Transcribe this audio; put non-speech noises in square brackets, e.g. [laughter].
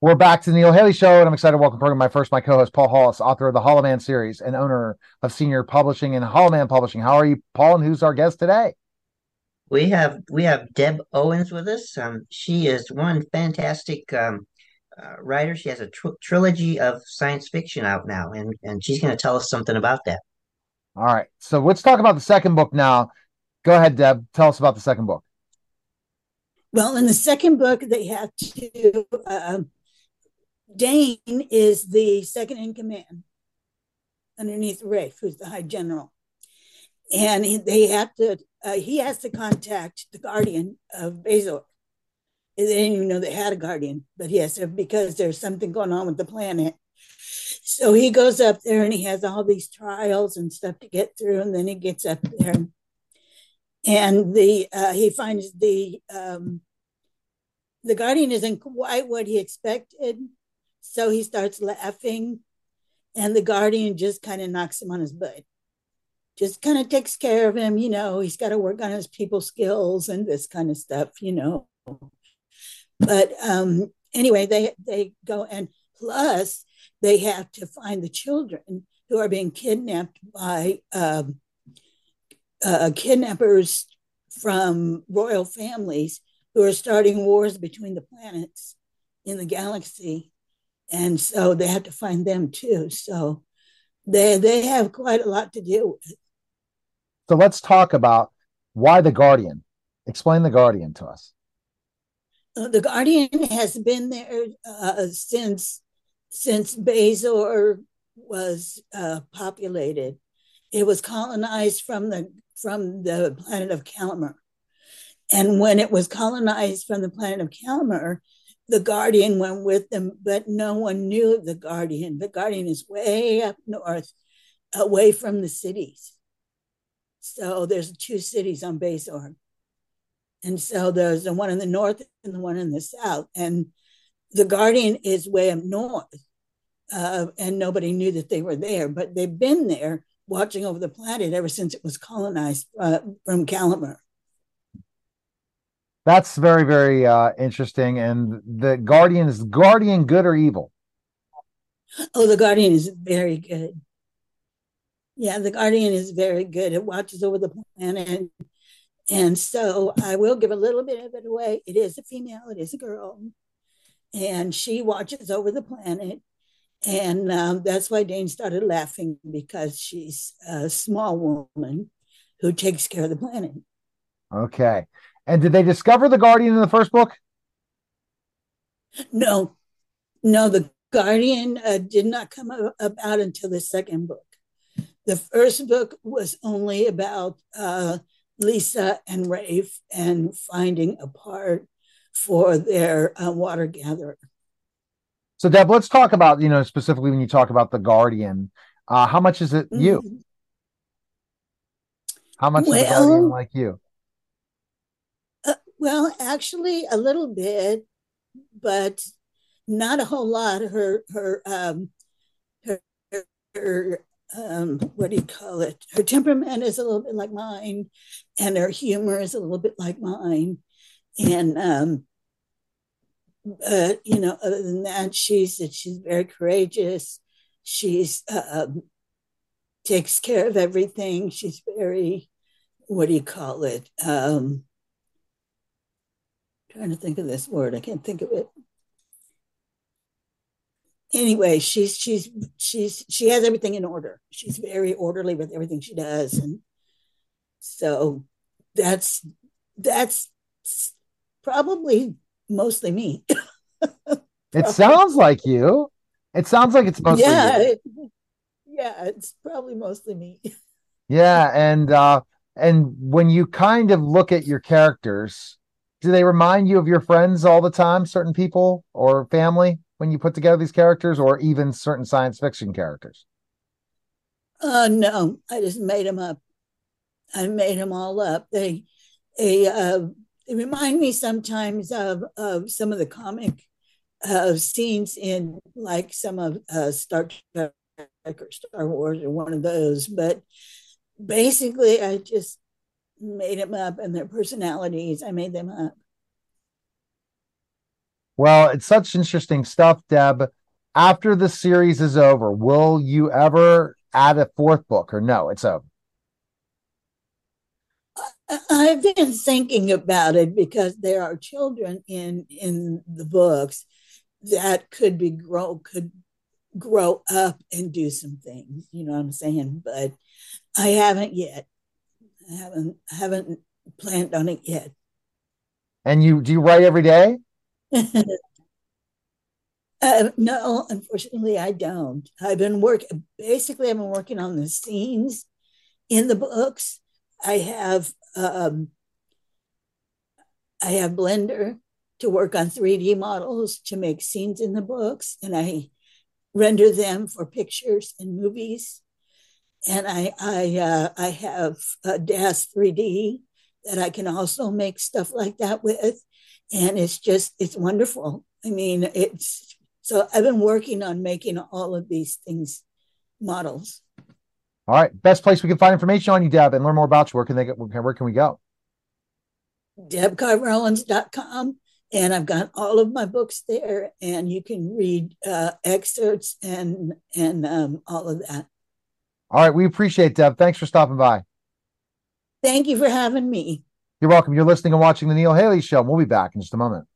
We're back to the Neil Haley Show, and I'm excited to welcome program my first, my co-host Paul Hollis, author of the Hollow Man series and owner of Senior Publishing and Hollow Man Publishing. How are you, Paul? And who's our guest today? We have we have Deb Owens with us. Um, she is one fantastic um, uh, writer. She has a tr- trilogy of science fiction out now, and and she's going to tell us something about that. All right, so let's talk about the second book now. Go ahead, Deb. Tell us about the second book. Well, in the second book, they have to. Uh, Dane is the second in command underneath Rafe, who's the high general, and he, they have to. Uh, he has to contact the guardian of Bazor. They didn't even know they had a guardian, but to because there's something going on with the planet. So he goes up there and he has all these trials and stuff to get through, and then he gets up there, and the uh, he finds the um, the guardian isn't quite what he expected so he starts laughing, and the guardian just kind of knocks him on his butt. Just kind of takes care of him, you know. He's got to work on his people skills and this kind of stuff, you know. But um, anyway, they they go and plus they have to find the children who are being kidnapped by um, uh, kidnappers from royal families who are starting wars between the planets in the galaxy and so they have to find them too. So they they have quite a lot to deal with. So let's talk about why the Guardian. Explain the Guardian to us. Uh, the Guardian has been there uh, since since Bazor was uh, populated. It was colonized from the from the planet of Calamar, and when it was colonized from the planet of Calamar, the guardian went with them, but no one knew the guardian. The guardian is way up north, away from the cities. So there's two cities on Bazor. And so there's the one in the north and the one in the south. And the guardian is way up north. Uh, and nobody knew that they were there, but they've been there watching over the planet ever since it was colonized uh, from Calamar that's very very uh, interesting. And the Guardian is Guardian good or evil? Oh, the Guardian is very good. Yeah, the Guardian is very good. It watches over the planet. And so I will give a little bit of it away. It is a female, it is a girl. And she watches over the planet. And um, that's why Dane started laughing because she's a small woman who takes care of the planet. Okay. And did they discover the Guardian in the first book? No, no, the Guardian uh, did not come about until the second book. The first book was only about uh, Lisa and Rafe and finding a part for their uh, water gatherer. So, Deb, let's talk about, you know, specifically when you talk about the Guardian, uh, how much is it you? Mm-hmm. How much well, is the Guardian like you? Well, actually, a little bit, but not a whole lot. Her her um her, her um what do you call it? Her temperament is a little bit like mine, and her humor is a little bit like mine, and um. But you know, other than that, she's she's very courageous. She's uh, takes care of everything. She's very, what do you call it? Um, trying to think of this word. I can't think of it. Anyway, she's she's she's she has everything in order. She's very orderly with everything she does, and so that's that's probably mostly me. it [laughs] sounds like you. It sounds like it's mostly yeah, it, yeah. It's probably mostly me. [laughs] yeah, and uh, and when you kind of look at your characters, do they remind you of your friends all the time, certain people or family when you put together these characters, or even certain science fiction characters? Uh, no, I just made them up. I made them all up. They, they, uh, they remind me sometimes of, of some of the comic uh, scenes in like some of uh, Star Trek or Star Wars or one of those. But basically, I just made them up and their personalities. I made them up. Well, it's such interesting stuff, Deb. After the series is over, will you ever add a fourth book or no? It's over. I've been thinking about it because there are children in in the books that could be grow could grow up and do some things. You know what I'm saying? But I haven't yet. I haven't haven't planned on it yet. And you do you write every day? [laughs] uh, no, unfortunately, I don't. I've been working. Basically, I've been working on the scenes in the books. I have um, I have Blender to work on 3D models to make scenes in the books, and I render them for pictures and movies. And I I uh, I have a DAZ 3D that I can also make stuff like that with, and it's just it's wonderful. I mean, it's so I've been working on making all of these things models. All right. Best place we can find information on you, Deb, and learn more about you. Where can they get, where can we go? DebCarverOwens.com. And I've got all of my books there, and you can read uh, excerpts and and um, all of that. All right, we appreciate it, Deb. Thanks for stopping by. Thank you for having me. You're welcome. You're listening and watching the Neil Haley Show. We'll be back in just a moment.